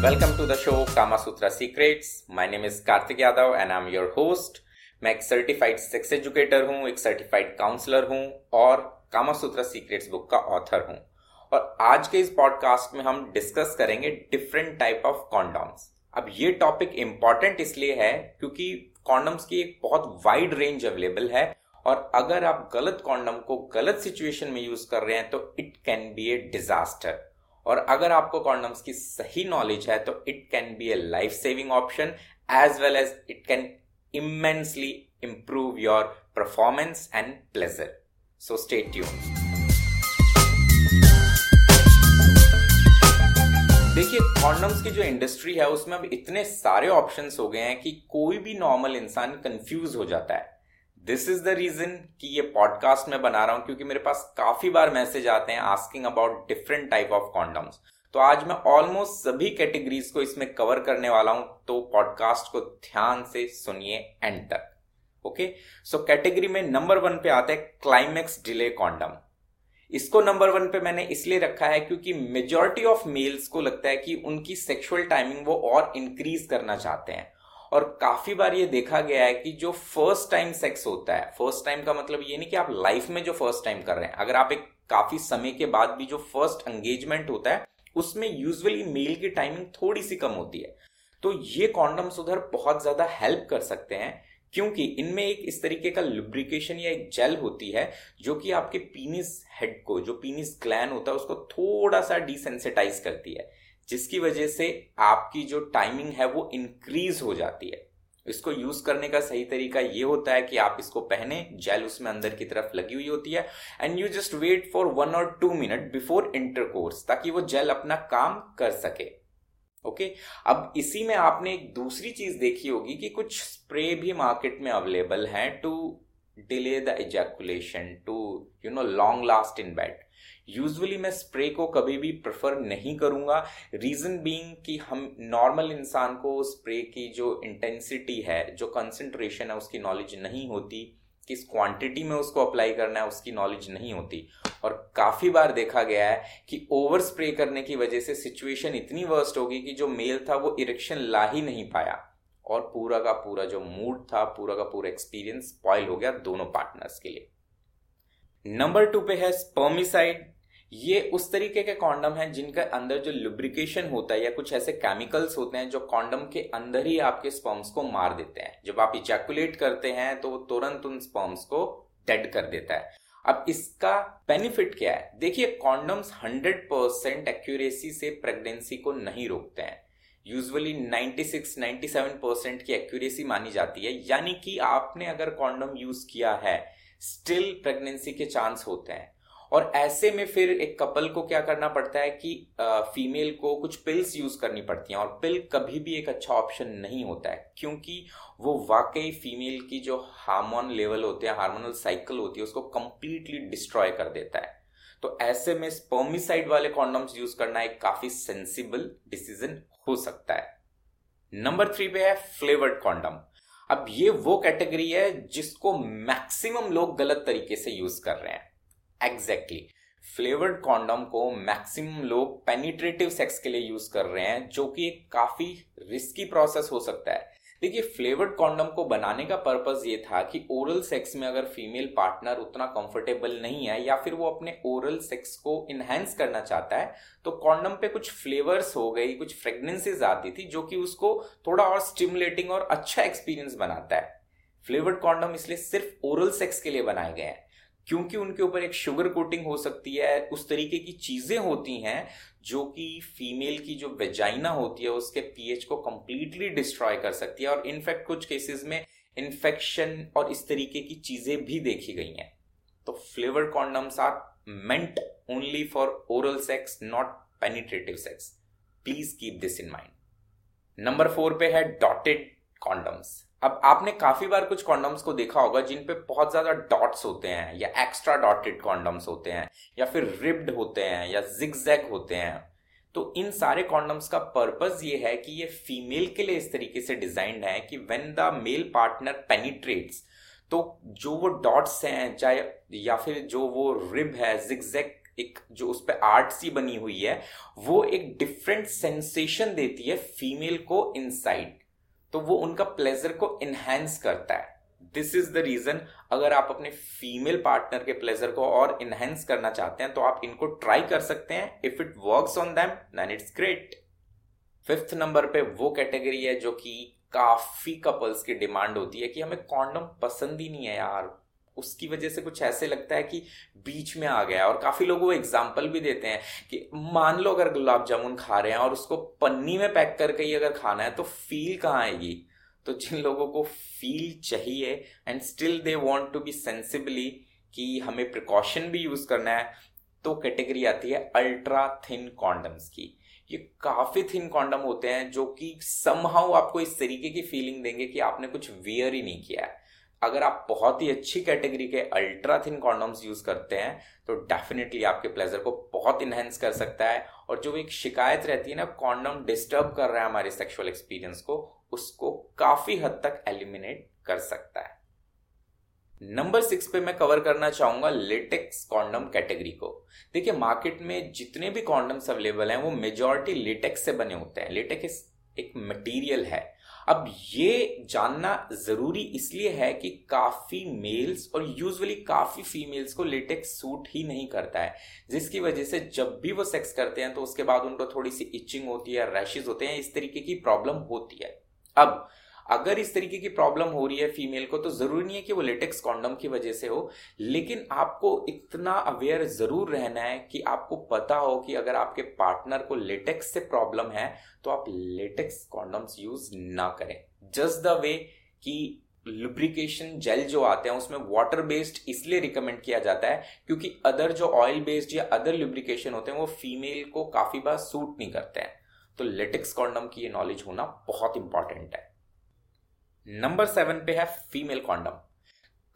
Welcome to the show Kama Sutra Secrets. My name is Karthik Yadav and I'm your host. मैं एक certified sex educator हूँ, एक certified counsellor हूँ और Kama Sutra secrets book का author हूँ और आज के इस पॉडकास्ट में हम डिस्कस करेंगे डिफरेंट टाइप ऑफ़ कॉन्डोम्स अब ये टॉपिक इंपॉर्टेंट इसलिए है क्योंकि कॉन्डम्स की एक बहुत वाइड रेंज अवेलेबल है और अगर आप गलत कॉन्डम को गलत सिचुएशन में यूज़ कर रहे हैं तो it can be a disaster और अगर आपको कॉन्डम्स की सही नॉलेज है तो it can be a life saving option as well as it can immensely improve your performance and pleasure. So, stay tuned. देखिए कॉन्डम्स की जो इंडस्ट्री है, उसमें अब इतने सारे ऑप्शंस हो गए हैं कि कोई भी नॉर्मल इंसान कंफ्यूज हो जाता है दिस इज़ द रीजन कि ये पॉडकास्ट में बना रहा हूँ, क्योंकि मेरे पास काफ़ी बार मैसेज आते हैं asking about different type of condoms तो आज मैं ऑलमोस्ट सभी कैटेगरीज को इसमें कवर करने वाला हूँ तो पॉडकास्ट को ध्यान से सुनिए एंड तक ओके सो कैटेगरी में नंबर वन पे आता है क्लाइमेक्स डिले कॉन्डम इसको नंबर वन पे मैंने इसलिए रखा है क्योंकि मेजोरिटी ऑफ़ मेल्स को लगता है कि उनकी सेक्सुअल टाइमिंग वो और इंक्रीज करना चाहते हैं। और काफ़ी बार ये देखा गया है कि जो फ़र्स्ट टाइम सेक्स होता है फ़र्स्ट टाइम का मतलब ये नहीं कि आप लाइफ में जो फ़र्स्ट टाइम कर रहे हैं, अगर आप एक काफ़ी समय के बाद भी जो फ़र्स्ट एंगेजमेंट होता है, उसमें यूजुअली मेल की टाइमिंग थोड़ी सी कम होती है। तो ये कॉन्डम्स उधर बहुत ज़्यादा हेल्प कर सकते हैं, क्योंकि इनमें एक इस तरीके का लुब्रिकेशन या एक जेल होती है, जो कि आपके पीनिस हेड को, जो पीनिस ग्लैन होता है, उसको थोड़ा सा डिसेंसिटाइज करती है। जिसकी वजह से आपकी जो टाइमिंग है वो इंक्रीज हो जाती है। इसको यूज़ करने का सही तरीका ये होता है कि आप इसको पहने जेल उसमें अंदर की तरफ़ लगी हुई होती है and you just wait for one और टू मिनट बिफोर इंटरकोर्स ताकि वो जेल अपना काम कर सके। Okay okay? अब इसी में आपने एक दूसरी चीज़ देखी होगी कि कुछ स्प्रे भी मार्केट में अवेलेबल है to delay the ejaculation to you know long last in bed usually मैं स्प्रे को कभी भी प्रेफर नहीं करूँगा। रीजन बीइंग कि हम नॉर्मल इंसान को स्प्रे की जो इंटेंसिटी है, जो कंसंट्रेशन है, उसकी नॉलेज नहीं होती, किस क्वांटिटी में उसको अप्लाई करना है, उसकी नॉलेज नहीं होती। और काफ़ी बार देखा गया है कि ओवर स्प्रे करने की वजह से सिचुएशन इतनी वर्स्ट होगी कि जो मेल था, वो इरेक्शन ला ही नहीं पाया। और पूरा का पूरा जो मूड था, पूरा का पूरा एक्सपीरियंस स्पॉइल हो गया दोनों पार्टनर्स के लिए। नंबर टू पे है स्पर्मिसाइड ये उस तरीके के कॉन्डम है जिनके अंदर जो लुब्रिकेशन होता है या कुछ ऐसे केमिकल्स होते हैं जो कॉन्डम के अंदर ही आपके स्पर्म्स को मार देते हैं। जब आप इजैकुलेट करते हैं तो तुरंत उन स्पर्म्स को डेड कर देता है। अब इसका बेनिफिट क्या है? देखिए कॉन्डम्स 100 परसेंट एक्यूरेसी से प्रेगनेंसी को नहीं रोकते हैं। यूजुअली 96 97 परसेंट की एक्यूरेसी मानी जाती है। यानी कि आपने अगर कॉन्डम यूज़ किया है स्टिल प्रेगनेंसी के चांस होते हैं। और ऐसे में फिर एक कपल को क्या करना पड़ता है कि फीमेल को कुछ पिल्स यूज़ करनी पड़ती हैं और पिल कभी भी एक अच्छा ऑप्शन नहीं होता है, क्योंकि वो वाकई फीमेल की जो हार्मोन लेवल होते हैं हार्मोनल साइकिल होती है, उसको कंप्लीटली डिस्ट्रॉय कर देता है। तो ऐसे में स्पर्मिसाइड वाले कॉन्डम्स यूज़ करना एक काफ़ी सेंसिबल डिसीज़न हो सकता है। नंबर थ्री पे है फ्लेवर्ड कॉन्डम अब ये वो कैटेगरी है जिसको मैक्सिमम लोग गलत तरीके से यूज़ कर रहे हैं। एग्जैक्टली फ्लेवर्ड कॉन्डम को मैक्सिमम लोग पेनिट्रेटिव सेक्स के लिए यूज़ कर रहे हैं, जो कि एक काफ़ी रिस्की प्रोसेस हो सकता है। देखिए फ्लेवर्ड कॉन्डम को बनाने का पर्पज ये था कि ओरल सेक्स में अगर फीमेल पार्टनर उतना कंफर्टेबल नहीं है या फिर वो अपने ओरल सेक्स को इनहेंस करना चाहता है तो कॉन्डम पे कुछ फ्लेवर्स हो गई, कुछ फ्रेगनेंसीज आती थी, जो कि उसको थोड़ा और स्टिमुलेटिंग और अच्छा एक्सपीरियंस बनाता है। फ्लेवर्ड कॉन्डम इसलिए सिर्फ़ ओरल सेक्स के लिए बनाए गए हैं। क्योंकि उनके ऊपर एक शुगर कोटिंग हो सकती है, उस तरीके की चीज़ें होती हैं जो कि फीमेल की जो वेजाइना होती है, उसके पीएच को कंप्लीटली डिस्ट्रॉय कर सकती है और इनफैक्ट कुछ केसेस में इन्फेक्शन और इस तरीके की चीज़ें भी देखी गई हैं। तो flavour condoms are meant only for oral sex not penetrative sex please keep this in mind number four पे है डॉटेड कॉन्डम्स अब आपने काफ़ी बार कुछ कॉन्डम्स को देखा होगा जिन पे बहुत ज़्यादा डॉट्स होते हैं, या एक्स्ट्रा डॉटेड कॉन्डम्स होते हैं, या फिर रिब्ड होते हैं, या जिगजैग होते हैं। तो इन सारे कॉन्डम्स का पर्पज ये है कि ये फीमेल के लिए इस तरीके से डिजाइंड है कि when the male partner penetrates तो जो वो डॉट्स हैं, चाहे, या फिर जो वो रिब है जिगजैग एक जो उस पर आर्ट सी बनी हुई है, वो एक डिफरेंट सेंसेशन देती है फीमेल को इनसाइड तो वो उनका प्लेजर को एनहेंस करता है। दिस इज़ द रीजन अगर आप अपने फीमेल पार्टनर के प्लेजर को और इनहेंस करना चाहते हैं तो आप इनको ट्राई कर सकते हैं। If it work on them then it's great fifth number पे वो कैटेगरी है जो कि काफ़ी कपल्स की डिमांड होती है कि हमें कॉन्डम पसंद ही नहीं है यार। उसकी वजह से कुछ ऐसे लगता है कि बीच में आ गया और काफ़ी लोग वो एग्ज़ाम्पल भी देते हैं कि मान लो अगर गुलाब जामुन खा रहे हैं और उसको पन्नी में पैक करके ही अगर खाना है तो फील कहाँ आएगी? तो जिन लोगों को फील चाहिए and still they want to be sensibly कि हमें प्रिकॉशन भी यूज़ करना है तो कैटेगरी आती है अल्ट्रा थिन कॉन्डम्स की। ये काफ़ी थिन कॉन्डम होते हैं जो कि समहाउ आपको इस तरीके की फीलिंग देंगे कि आपने कुछ वेयर ही नहीं किया है। अगर आप बहुत ही अच्छी कैटेगरी के अल्ट्रा थिन कॉन्डम्स यूज़ करते हैं तो डेफिनेटली आपके प्लेजर को बहुत इनहेंस कर सकता है। और जो एक शिकायत रहती है ना, कॉन्डम डिस्टर्ब कर रहा है हमारे सेक्सुअल एक्सपीरियंस को, उसको काफ़ी हद तक एलिमिनेट कर सकता है। नंबर सिक्स पे मैं कवर करना चाहूँगा लेटेक्स कॉन्डम कैटेगरी को। देखिए मार्केट में जितने भी कॉन्डम्स अवेलेबल हैं, वो मेजोरिटी लेटेक्स से बने होते हैं। लेटेक्स एक मटेरियल है। अब ये जानना ज़रूरी इसलिए है कि काफ़ी मेल्स और यूजुअली काफ़ी फीमेल्स को लेटेक्स सूट ही नहीं करता है, जिसकी वजह से जब भी वो सेक्स करते हैं तो उसके बाद उनको थोड़ी सी इचिंग होती है रैशेज होते हैं, इस तरीके की प्रॉब्लम होती है। अब अगर इस तरीके की प्रॉब्लम हो रही है फीमेल को तो ज़रूरी नहीं है कि वो लेटेक्स कॉन्डम की वजह से हो, लेकिन आपको इतना अवेयर ज़रूर रहना है कि आपको पता हो कि अगर आपके पार्टनर को लेटेक्स से प्रॉब्लम है तो आप लेटेक्स कॉन्डम्स यूज़ ना करें। जस्ट द वे कि लुब्रिकेशन जेल जो आते हैं, उसमें वाटर बेस्ड इसलिए रिकमेंड किया जाता है, क्योंकि अदर जो ऑयल बेस्ड या अदर लुब्रिकेशन होते हैं, वो फीमेल को काफ़ी बार सूट नहीं करते हैं। तो लेटेक्स कॉन्डम की ये नॉलेज होना बहुत इंपॉर्टेंट है। नंबर सेवन पे है फीमेल कॉन्डम।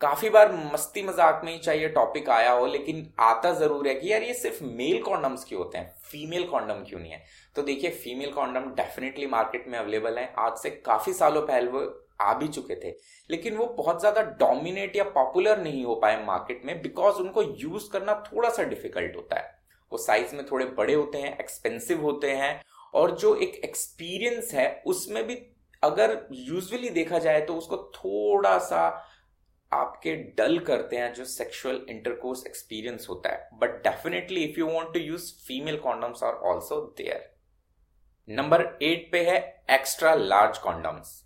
काफ़ी बार मस्ती मज़ाक में ही चाहिए टॉपिक आया हो, लेकिन आता ज़रूर है कि यार ये सिर्फ़ मेल कॉन्डम्स क्यों होते हैं फीमेल कॉन्डम क्यों नहीं है? तो देखिए फीमेल कॉन्डम डेफिनेटली मार्केट में अवेलेबल है। आज से काफ़ी सालों पहले वो आ भी चुके थे, लेकिन वो बहुत ज़्यादा डोमिनेट या पॉपुलर नहीं हो पाए मार्केट में बिकॉज़ उनको यूज़ करना थोड़ा सा डिफ़िकल्ट होता है। वो साइज़ में थोड़े बड़े होते हैं एक्सपेंसिव होते हैं, और जो एक एक्सपीरियंस है, उसमें भी अगर यूजुअली देखा जाए तो उसको थोड़ा सा आपके डल करते हैं जो सेक्सुअल इंटरकोर्स एक्सपीरियंस होता है। But definitely if you want to use female condoms are also there number eight पे है एक्स्ट्रा लार्ज कॉन्डम्स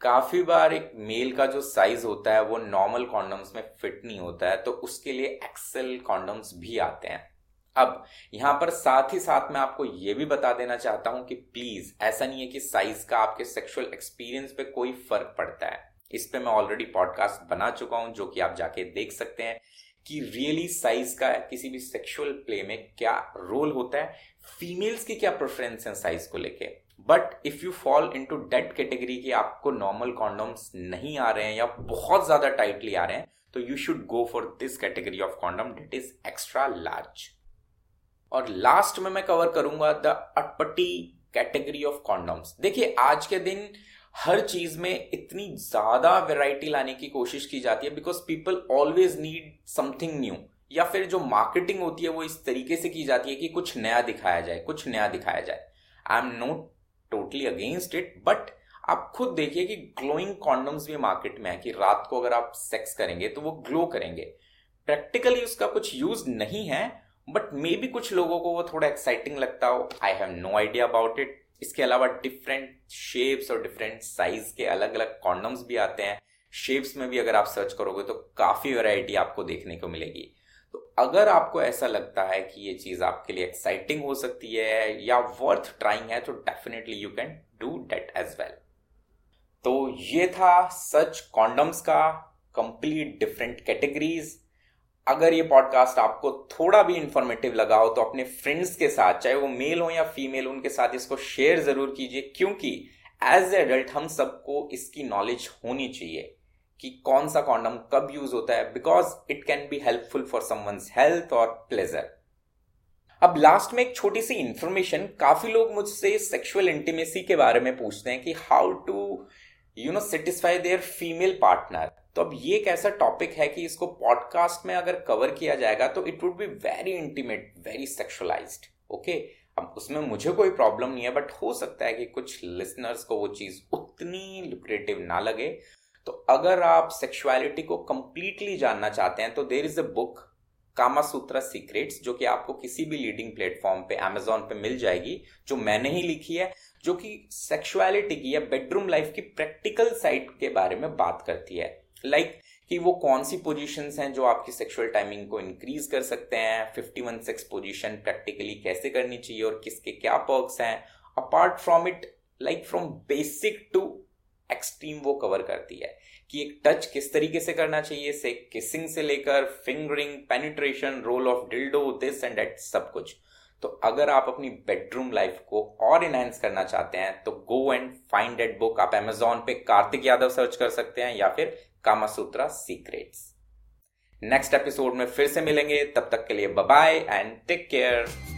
काफ़ी बार एक मेल का जो साइज़ होता है वो नॉर्मल कॉन्डम्स में फिट नहीं होता है तो उसके लिए एक्सेल कॉन्डम्स भी आते हैं। अब, यहाँ पर साथ ही साथ मैं आपको यह भी बता देना चाहता हूँ कि प्लीज़ ऐसा नहीं है कि साइज़ का आपके सेक्सुअल एक्सपीरियंस पे कोई फ़र्क पड़ता है। इस पे मैं ऑलरेडी पॉडकास्ट बना चुका हूँ, जो कि आप जाके देख सकते हैं कि रियली साइज़ का किसी भी सेक्सुअल प्ले में क्या रोल होता है फीमेल्स की क्या प्रेफरेंस है साइज़ को लेके। But if you fall into that category की आपको नॉर्मल कॉन्डोम्स नहीं आ रहे हैं या बहुत ज़्यादा टाइटली आ रहे हैं तो you should go for this category of condom that is extra large और लास्ट में मैं कवर करूँगा द अटपटी कैटेगरी ऑफ़ कॉन्डम्स देखिए, आज के दिन हर चीज़ में इतनी ज़्यादा वैरायटी लाने की कोशिश की जाती है because people always need something new या फिर जो मार्केटिंग होती है वो इस तरीके से की जाती है कि कुछ नया दिखाया जाए, कुछ नया दिखाया जाए. I am not totally against it but आप खुद देखिए कि ग्लोइंग कॉन्डम्स भी मार्केट में है कि रात को अगर आप सेक्स करेंगे तो वो ग्लो करेंगे. प्रैक्टिकली उसका कुछ यूज़ नहीं है बट मे बी कुछ लोगों को वो थोड़ा एक्साइटिंग लगता हो। I have no idea about it इसके अलावा डिफरेंट शेप्स और डिफरेंट साइज़ के अलग अलग कॉन्डम्स भी आते हैं। शेप्स में भी अगर आप सर्च करोगे तो काफ़ी वेराइटी आपको देखने को मिलेगी। तो अगर आपको ऐसा लगता है कि ये चीज़ आपके लिए एक्साइटिंग हो सकती है या वर्थ ट्राइंग है तो definitely you can do that as well तो ये था सच कॉन्डम्स का कंप्लीट डिफरेंट कैटेगरीज अगर ये पॉडकास्ट आपको थोड़ा भी इंफॉर्मेटिव लगा हो तो अपने फ्रेंड्स के साथ, चाहे वो मेल हो या फीमेल उनके साथ इसको शेयर ज़रूर कीजिए, क्योंकि एज ए एडल्ट हम सबको इसकी नॉलेज होनी चाहिए कि कौन सा कॉन्डम कब यूज़ होता है because it can be helpful for someone's health और प्लेजर अब लास्ट में एक छोटी सी इंफॉर्मेशन काफ़ी लोग मुझसे सेक्सुअल इंटीमेसी के बारे में पूछते हैं कि how to you know satisfy their female partner तो अब ये एक ऐसा टॉपिक है कि इसको पॉडकास्ट में अगर कवर किया जाएगा तो it would be very intimate very sexualized okay अब उसमें मुझे कोई प्रॉब्लम नहीं है बट हो सकता है कि कुछ लिसनर्स को वो चीज़ उतनी लुक्रेटिव ना लगे। तो अगर आप सेक्सुअलिटी को कंप्लीटली जानना चाहते हैं तो there is a book Kama Sutra secrets जो कि आपको किसी भी लीडिंग प्लेटफॉर्म पे अमेजोन पे मिल जाएगी जो मैंने ही लिखी है जो कि सेक्सुअलिटी की या बेडरूम लाइफ की प्रैक्टिकल साइड के बारे में बात करती है। लाइक like, कि वो कौन सी पोजीशंस हैं जो आपकी सेक्सुअल टाइमिंग को इंक्रीज कर सकते हैं 51 सेक्स पोजीशन प्रैक्टिकली कैसे करनी चाहिए और किसके क्या पर्क्स हैं। Apart from it like from basic to extreme वो कवर करती है कि एक टच किस तरीके से करना चाहिए, से किसिंग से लेकर fingering penetration role of dildo this and that सब कुछ। तो अगर आप अपनी बेडरूम लाइफ को और इनहेंस करना चाहते हैं तो go and find that book आप अमेजोन पे कार्तिक यादव सर्च कर सकते हैं या फिर कामासूत्रा सीक्रेट्स नेक्स्ट एपिसोड में फिर से मिलेंगे, तब तक के लिए बाय एंड टेक केयर